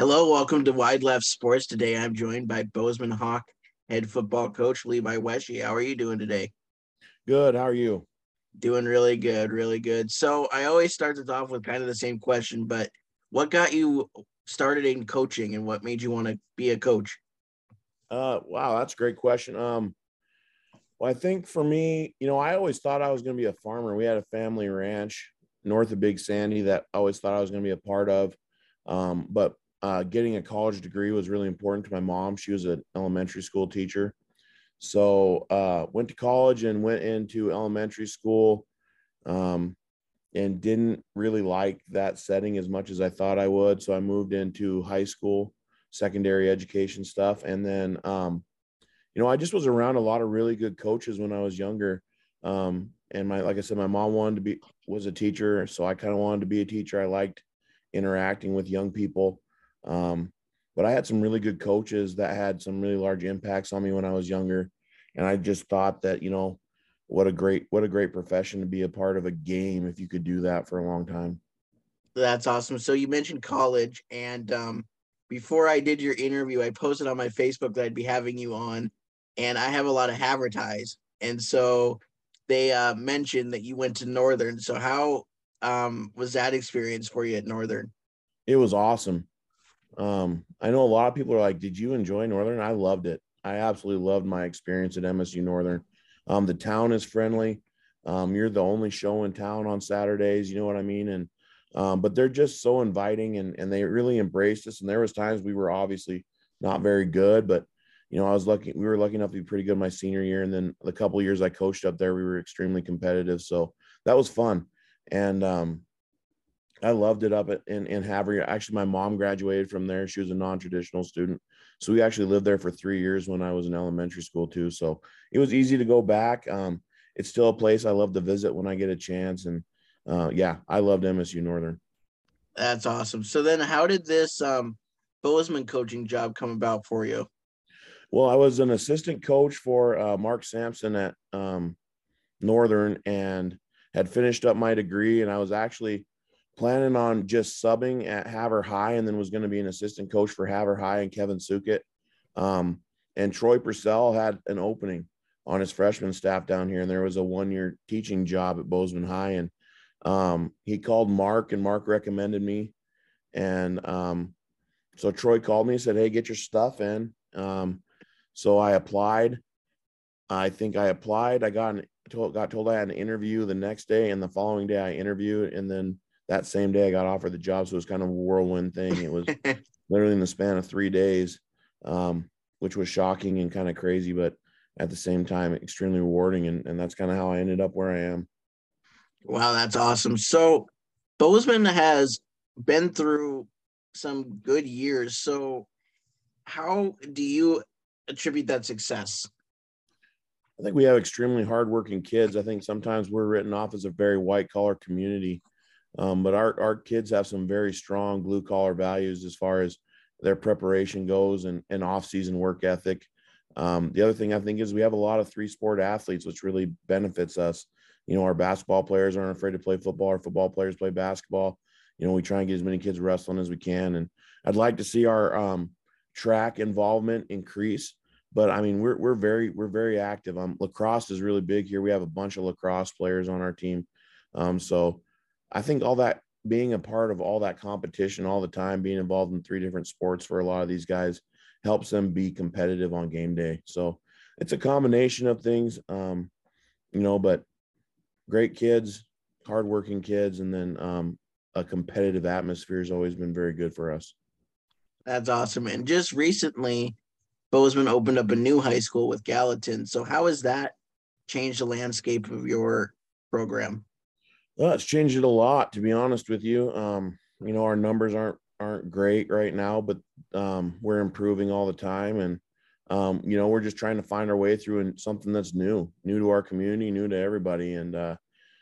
Hello, welcome to Wide Left Sports. Today I'm joined by Bozeman Hawk head football coach Levi Wesche. How are you doing today? Good. How are you? Doing really good, really good. So I always start this off with kind of the same question, but what got you started in coaching and what made you want to be a coach? Uh, wow, that's a great question. Um, well, I think for me, you know, I always thought I was going to be a farmer. We had a family ranch north of Big Sandy that I always thought I was going to be a part of. Um, but uh, getting a college degree was really important to my mom. She was an elementary school teacher. So uh, went to college and went into elementary school um, and didn't really like that setting as much as I thought I would. So I moved into high school, secondary education stuff. And then, um, you know, I just was around a lot of really good coaches when I was younger. Um, and my, like I said, my mom wanted to be, was a teacher. So I kind of wanted to be a teacher. I liked interacting with young people. Um, but I had some really good coaches that had some really large impacts on me when I was younger. And I just thought that, you know, what a great, what a great profession to be a part of a game if you could do that for a long time. That's awesome. So you mentioned college and um before I did your interview, I posted on my Facebook that I'd be having you on, and I have a lot of advertise. And so they uh, mentioned that you went to Northern. So how um, was that experience for you at Northern? It was awesome. Um, I know a lot of people are like, "Did you enjoy Northern?" I loved it. I absolutely loved my experience at MSU Northern. Um, the town is friendly. Um, you're the only show in town on Saturdays. You know what I mean? And um, but they're just so inviting and and they really embraced us. And there was times we were obviously not very good, but you know I was lucky. We were lucky enough to be pretty good my senior year, and then the couple years I coached up there, we were extremely competitive. So that was fun. And um, I loved it up at, in, in Havre. Actually, my mom graduated from there. She was a non-traditional student. So we actually lived there for three years when I was in elementary school too. So it was easy to go back. Um, it's still a place I love to visit when I get a chance. And uh, yeah, I loved MSU Northern. That's awesome. So then how did this um, Bozeman coaching job come about for you? Well, I was an assistant coach for uh, Mark Sampson at um, Northern and had finished up my degree. And I was actually planning on just subbing at Havre High and then was going to be an assistant coach for Havre High and Kevin Sukett. Um, and Troy Purcell had an opening on his freshman staff down here, and there was a one year teaching job at Bozeman High. And um, he called Mark, and Mark recommended me. And um, so Troy called me and said, Hey, get your stuff in. Um, so I applied. I think I applied. I got an, told, got told I had an interview the next day, and the following day I interviewed, and then that same day I got offered the job. So it was kind of a whirlwind thing. It was literally in the span of three days, um, which was shocking and kind of crazy, but at the same time, extremely rewarding. And, and that's kind of how I ended up where I am. Wow, that's awesome. So Bozeman has been through some good years. So how do you attribute that success? I think we have extremely hardworking kids. I think sometimes we're written off as a very white collar community. Um, but our, our kids have some very strong blue collar values as far as their preparation goes and, and off season work ethic. Um, the other thing I think is we have a lot of three sport athletes, which really benefits us. You know, our basketball players aren't afraid to play football. Our football players play basketball. You know, we try and get as many kids wrestling as we can. And I'd like to see our um, track involvement increase. But I mean, we're we're very we're very active. Um, lacrosse is really big here. We have a bunch of lacrosse players on our team. Um, so I think all that being a part of all that competition all the time, being involved in three different sports for a lot of these guys helps them be competitive on game day. So it's a combination of things, um, you know, but great kids, hardworking kids, and then um, a competitive atmosphere has always been very good for us. That's awesome. And just recently, Bozeman opened up a new high school with Gallatin. So how has that changed the landscape of your program? Well, it's changed it a lot, to be honest with you. Um, you know, our numbers aren't aren't great right now, but um, we're improving all the time, and um, you know, we're just trying to find our way through and something that's new, new to our community, new to everybody. And uh,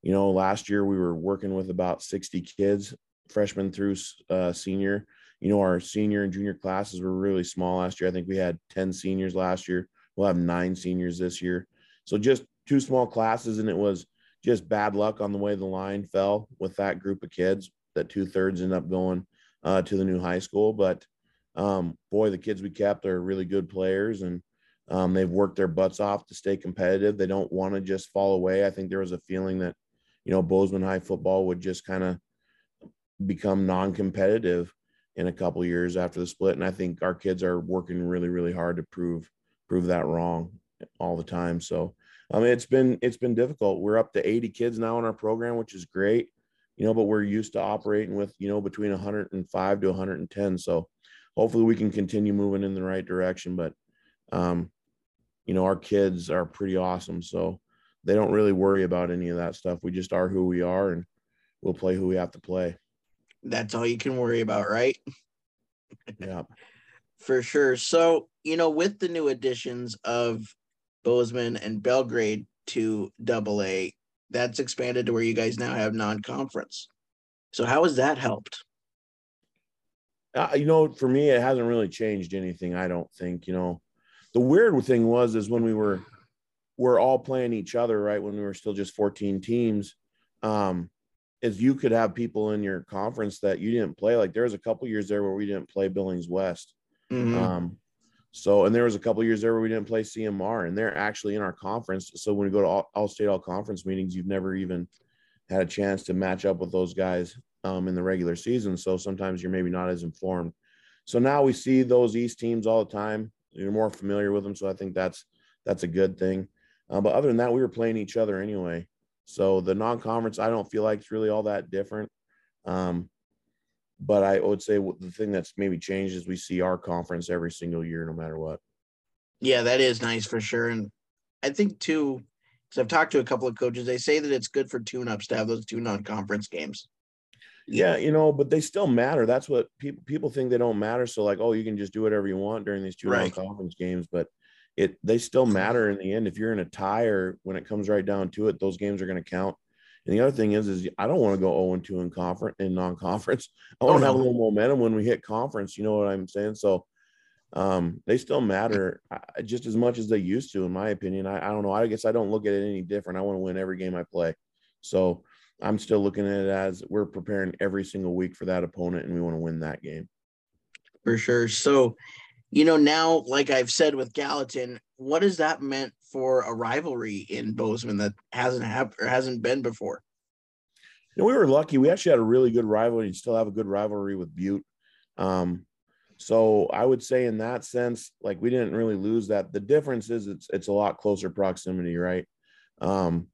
you know, last year we were working with about sixty kids, freshman through uh, senior. You know, our senior and junior classes were really small last year. I think we had ten seniors last year. We'll have nine seniors this year. So just two small classes, and it was just bad luck on the way the line fell with that group of kids that two thirds end up going uh, to the new high school. But um, boy, the kids we kept are really good players and um, they've worked their butts off to stay competitive. They don't want to just fall away. I think there was a feeling that, you know, Bozeman High football would just kind of become non-competitive in a couple years after the split. And I think our kids are working really, really hard to prove prove that wrong all the time. So I mean, it's been it's been difficult. We're up to 80 kids now in our program, which is great, you know, but we're used to operating with you know between 105 to 110. So hopefully we can continue moving in the right direction. But um, you know, our kids are pretty awesome, so they don't really worry about any of that stuff. We just are who we are, and we'll play who we have to play. That's all you can worry about, right? Yeah. For sure. So, you know, with the new additions of Bozeman and Belgrade to double A, that's expanded to where you guys now have non-conference. So how has that helped? Uh, you know, for me, it hasn't really changed anything. I don't think. You know, the weird thing was is when we were we're all playing each other, right? When we were still just 14 teams, um, is you could have people in your conference that you didn't play. Like there was a couple years there where we didn't play Billings West. Mm-hmm. Um, so, and there was a couple years there where we didn't play CMR, and they're actually in our conference. So when we go to all, all state, all conference meetings, you've never even had a chance to match up with those guys um, in the regular season. So sometimes you're maybe not as informed. So now we see those East teams all the time. You're more familiar with them, so I think that's that's a good thing. Uh, but other than that, we were playing each other anyway. So the non-conference, I don't feel like it's really all that different. Um, but I would say the thing that's maybe changed is we see our conference every single year, no matter what. Yeah, that is nice for sure. And I think too, because I've talked to a couple of coaches, they say that it's good for tune-ups to have those two non-conference games. Yeah, you know, but they still matter. That's what people people think they don't matter. So like, oh, you can just do whatever you want during these two right. non-conference games, but it they still matter in the end. If you're in a tie or when it comes right down to it, those games are going to count. And the other thing is, is I don't want to go 0 and 2 in conference in non-conference. I want oh, to have a little momentum when we hit conference. You know what I'm saying? So um, they still matter just as much as they used to, in my opinion. I, I don't know. I guess I don't look at it any different. I want to win every game I play. So I'm still looking at it as we're preparing every single week for that opponent and we want to win that game. For sure. So, you know, now, like I've said with Gallatin, what has that meant for a rivalry in Bozeman that hasn't happened or hasn't been before? We were lucky. We actually had a really good rivalry and still have a good rivalry with Butte. Um, so I would say in that sense, like we didn't really lose that. The difference is it's it's a lot closer proximity, right? Um,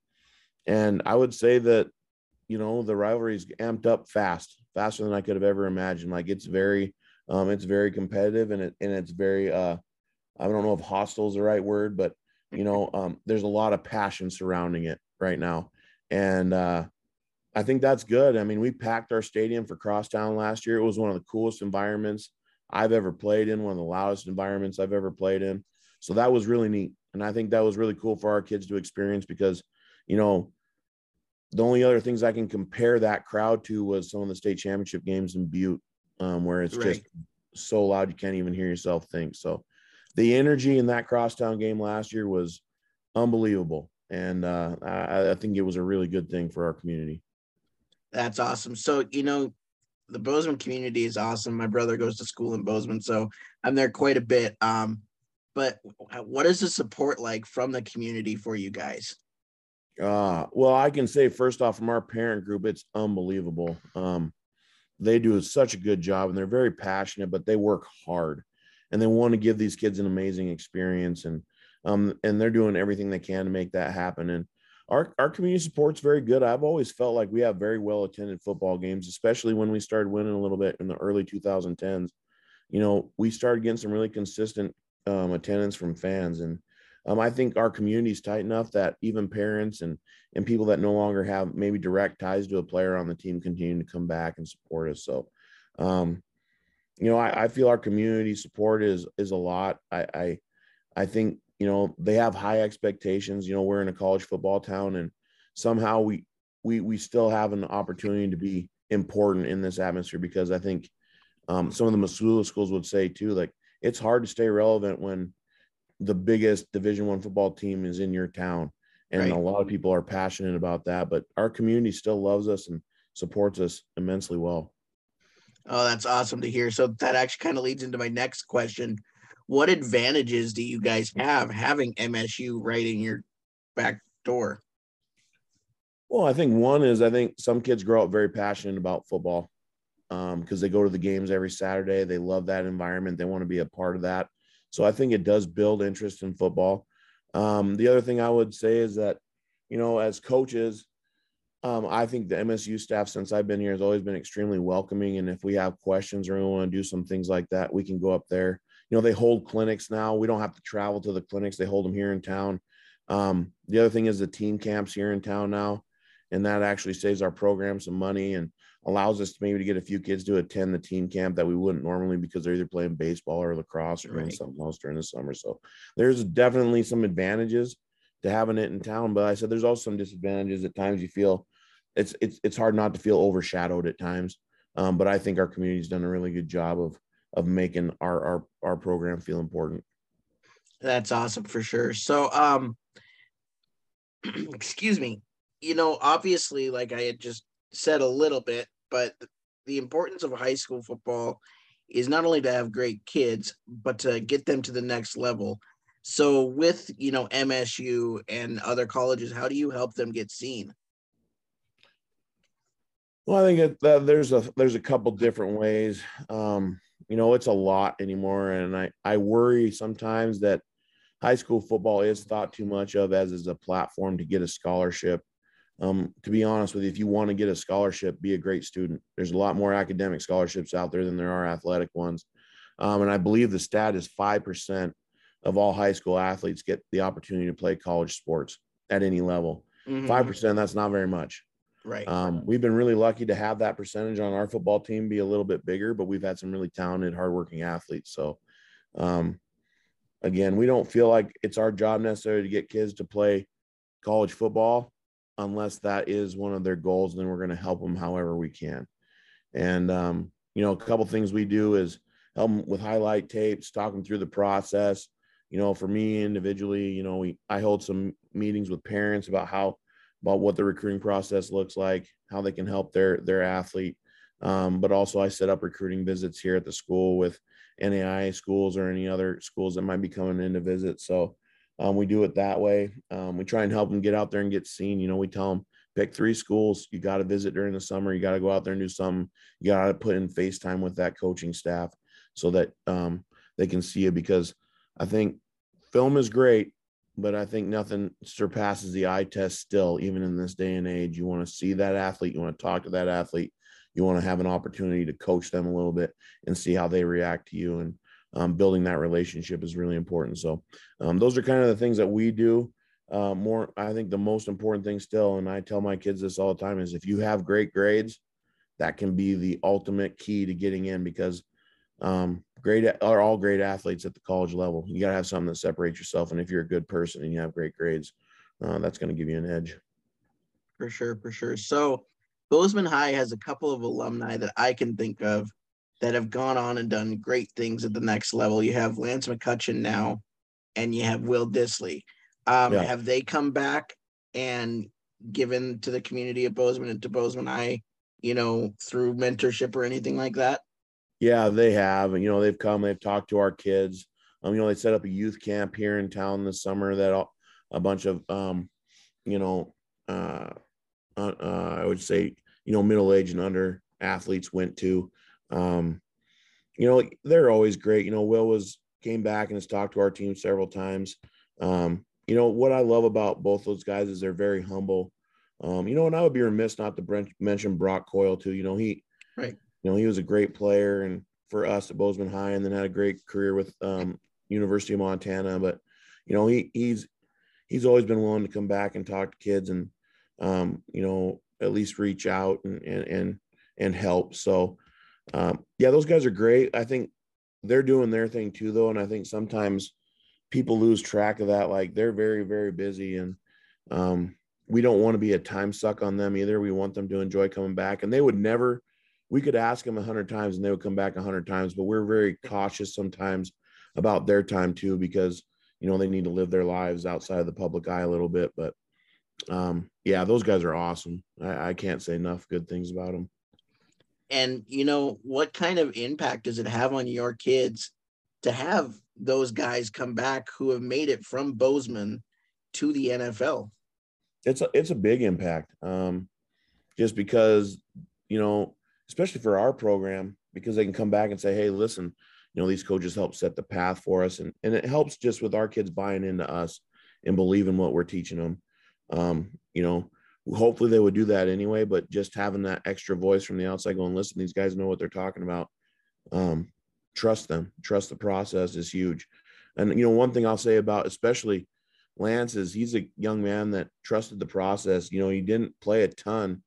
and I would say that you know the rivalry is amped up fast, faster than I could have ever imagined. Like it's very, um, it's very competitive and it and it's very uh, I don't know if hostile is the right word, but you know, um, there's a lot of passion surrounding it right now, and uh, I think that's good. I mean, we packed our stadium for Crosstown last year. It was one of the coolest environments I've ever played in, one of the loudest environments I've ever played in. So that was really neat, and I think that was really cool for our kids to experience because, you know, the only other things I can compare that crowd to was some of the state championship games in Butte, um, where it's right. just so loud you can't even hear yourself think. So the energy in that crosstown game last year was unbelievable. And uh, I, I think it was a really good thing for our community. That's awesome. So, you know, the Bozeman community is awesome. My brother goes to school in Bozeman, so I'm there quite a bit. Um, but what is the support like from the community for you guys? Uh, well, I can say first off, from our parent group, it's unbelievable. Um, they do such a good job and they're very passionate, but they work hard and they want to give these kids an amazing experience and um and they're doing everything they can to make that happen and our our community support's very good. I've always felt like we have very well attended football games, especially when we started winning a little bit in the early 2010s. You know, we started getting some really consistent um, attendance from fans, and um, I think our community is tight enough that even parents and and people that no longer have maybe direct ties to a player on the team continue to come back and support us. So, um, you know, I, I, feel our community support is is a lot. I, I I think you know they have high expectations. You know, we're in a college football town, and somehow we we we still have an opportunity to be important in this atmosphere because I think um, some of the Missoula schools would say too, like it's hard to stay relevant when the biggest Division One football team is in your town, and right. a lot of people are passionate about that. But our community still loves us and supports us immensely well. Oh, that's awesome to hear. So that actually kind of leads into my next question. What advantages do you guys have having MSU right in your back door? Well, I think one is I think some kids grow up very passionate about football because um, they go to the games every Saturday. They love that environment. They want to be a part of that. So I think it does build interest in football. Um, the other thing I would say is that, you know, as coaches, um, I think the MSU staff, since I've been here, has always been extremely welcoming. And if we have questions or we want to do some things like that, we can go up there. You know, they hold clinics now. We don't have to travel to the clinics; they hold them here in town. Um, the other thing is the team camps here in town now, and that actually saves our program some money and allows us to maybe to get a few kids to attend the team camp that we wouldn't normally because they're either playing baseball or lacrosse or doing something else during the summer. So there's definitely some advantages to having it in town, but I said there's also some disadvantages. At times you feel it's it's it's hard not to feel overshadowed at times. Um, but I think our community's done a really good job of of making our our our program feel important. That's awesome for sure. So um excuse me. You know, obviously like I had just said a little bit, but the importance of high school football is not only to have great kids, but to get them to the next level. So with, you know, MSU and other colleges, how do you help them get seen? Well, I think that there's a there's a couple different ways. Um, you know, it's a lot anymore, and I I worry sometimes that high school football is thought too much of as as a platform to get a scholarship. Um, to be honest with you, if you want to get a scholarship, be a great student. There's a lot more academic scholarships out there than there are athletic ones, um, and I believe the stat is five percent of all high school athletes get the opportunity to play college sports at any level. 5 mm-hmm. percent that's not very much. Right. Um, we've been really lucky to have that percentage on our football team be a little bit bigger, but we've had some really talented, hardworking athletes. So, um, again, we don't feel like it's our job necessarily to get kids to play college football unless that is one of their goals. And then we're going to help them however we can. And, um, you know, a couple things we do is help them with highlight tapes, talk them through the process. You know, for me individually, you know, we I hold some meetings with parents about how about what the recruiting process looks like, how they can help their their athlete. Um, but also, I set up recruiting visits here at the school with NAIA schools or any other schools that might be coming in to visit. So um, we do it that way. Um, we try and help them get out there and get seen. You know, we tell them pick three schools you got to visit during the summer. You got to go out there and do something. You got to put in FaceTime with that coaching staff so that um, they can see you because I think film is great, but I think nothing surpasses the eye test still, even in this day and age. You want to see that athlete, you want to talk to that athlete, you want to have an opportunity to coach them a little bit and see how they react to you. And um, building that relationship is really important. So, um, those are kind of the things that we do. Uh, more, I think the most important thing still, and I tell my kids this all the time, is if you have great grades, that can be the ultimate key to getting in because um, great are all great athletes at the college level. You got to have something that separates yourself. And if you're a good person and you have great grades, uh, that's going to give you an edge. For sure, for sure. So Bozeman High has a couple of alumni that I can think of that have gone on and done great things at the next level. You have Lance McCutcheon now, and you have Will Dissly. Um, yeah. Have they come back and given to the community of Bozeman and to Bozeman High, you know, through mentorship or anything like that? Yeah, they have. And, you know, they've come, they've talked to our kids. Um, you know, they set up a youth camp here in town this summer that a bunch of, um, you know, uh, uh, uh, I would say, you know, middle age and under athletes went to. Um, you know, they're always great. You know, Will was came back and has talked to our team several times. Um, you know, what I love about both those guys is they're very humble. Um, you know, and I would be remiss not to mention Brock Coyle too. You know, he right you know, he was a great player and for us at Bozeman High, and then had a great career with um, University of Montana. But you know, he he's he's always been willing to come back and talk to kids and um, you know at least reach out and and and, and help. So um, yeah, those guys are great. I think they're doing their thing too, though, and I think sometimes people lose track of that. Like they're very very busy and um, we don't want to be a time suck on them either. We want them to enjoy coming back, and they would never we could ask them a hundred times and they would come back a hundred times, but we're very cautious sometimes about their time too, because you know they need to live their lives outside of the public eye a little bit. But um, yeah, those guys are awesome. I, I can't say enough good things about them. And you know, what kind of impact does it have on your kids to have those guys come back who have made it from Bozeman to the NFL? It's a it's a big impact. Um, just because, you know, especially for our program, because they can come back and say, hey, listen, you know, these coaches help set the path for us. And, and it helps just with our kids buying into us and believing what we're teaching them. Um, you know, hopefully they would do that anyway, but just having that extra voice from the outside going, listen, these guys know what they're talking about. Um, trust them, trust the process is huge. And, you know, one thing I'll say about especially Lance is he's a young man that trusted the process. You know, he didn't play a ton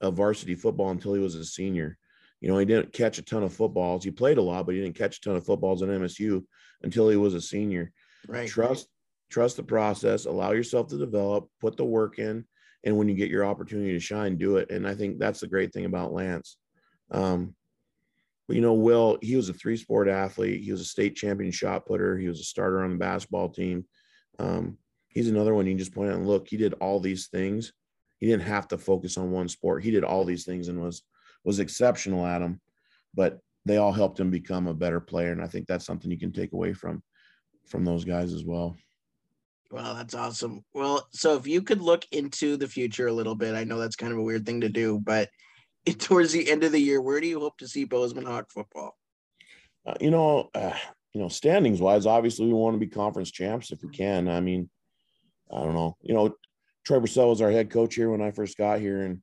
of varsity football until he was a senior. You know, he didn't catch a ton of footballs. He played a lot, but he didn't catch a ton of footballs at MSU until he was a senior. Right. Trust, trust the process, allow yourself to develop, put the work in, and when you get your opportunity to shine, do it. And I think that's the great thing about Lance. Um, but you know, Will, he was a three sport athlete. He was a state champion shot putter. He was a starter on the basketball team. Um, he's another one you can just point out and look, he did all these things. He didn't have to focus on one sport. He did all these things and was was exceptional at them, but they all helped him become a better player. And I think that's something you can take away from from those guys as well. Well, that's awesome. Well, so if you could look into the future a little bit, I know that's kind of a weird thing to do, but towards the end of the year, where do you hope to see Bozeman Hawk football? Uh, you know, uh, you know, standings wise, obviously we want to be conference champs if we can. I mean, I don't know. You know, Troy Purcell was our head coach here when I first got here, and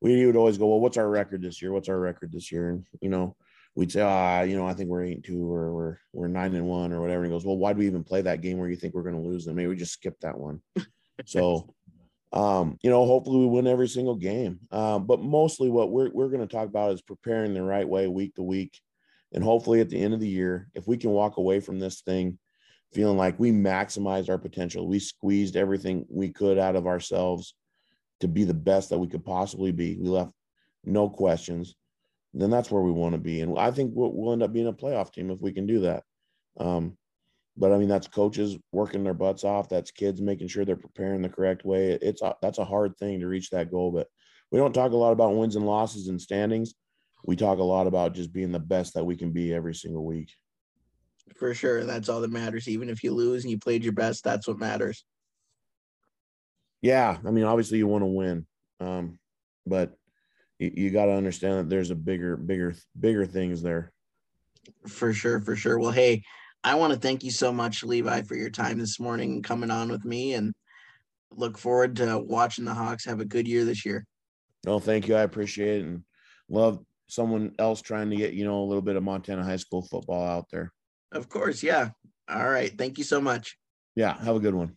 we would always go, well, what's our record this year? What's our record this year? And you know, we'd say, ah, you know, I think we're eight and two or we're we're nine and one or whatever. And he goes, well, why do we even play that game where you think we're going to lose? And maybe we just skip that one. so, um, you know, hopefully we win every single game. Um, but mostly what we're we're going to talk about is preparing the right way week to week, and hopefully at the end of the year, if we can walk away from this thing feeling like we maximized our potential, we squeezed everything we could out of ourselves to be the best that we could possibly be. We left no questions. Then that's where we want to be, and I think we'll, we'll end up being a playoff team if we can do that. Um, but I mean, that's coaches working their butts off. That's kids making sure they're preparing the correct way. It's a, that's a hard thing to reach that goal. But we don't talk a lot about wins and losses and standings. We talk a lot about just being the best that we can be every single week. For sure, that's all that matters. Even if you lose and you played your best, that's what matters yeah, I mean, obviously you want to win, um, but you, you got to understand that there's a bigger, bigger, bigger things there. For sure, for sure. Well, hey, I want to thank you so much, Levi, for your time this morning and coming on with me, and look forward to watching the Hawks have a good year this year. No, thank you. I appreciate it, and love someone else trying to get you know a little bit of Montana high school football out there. Of course, yeah. All right. Thank you so much. Yeah. Have a good one.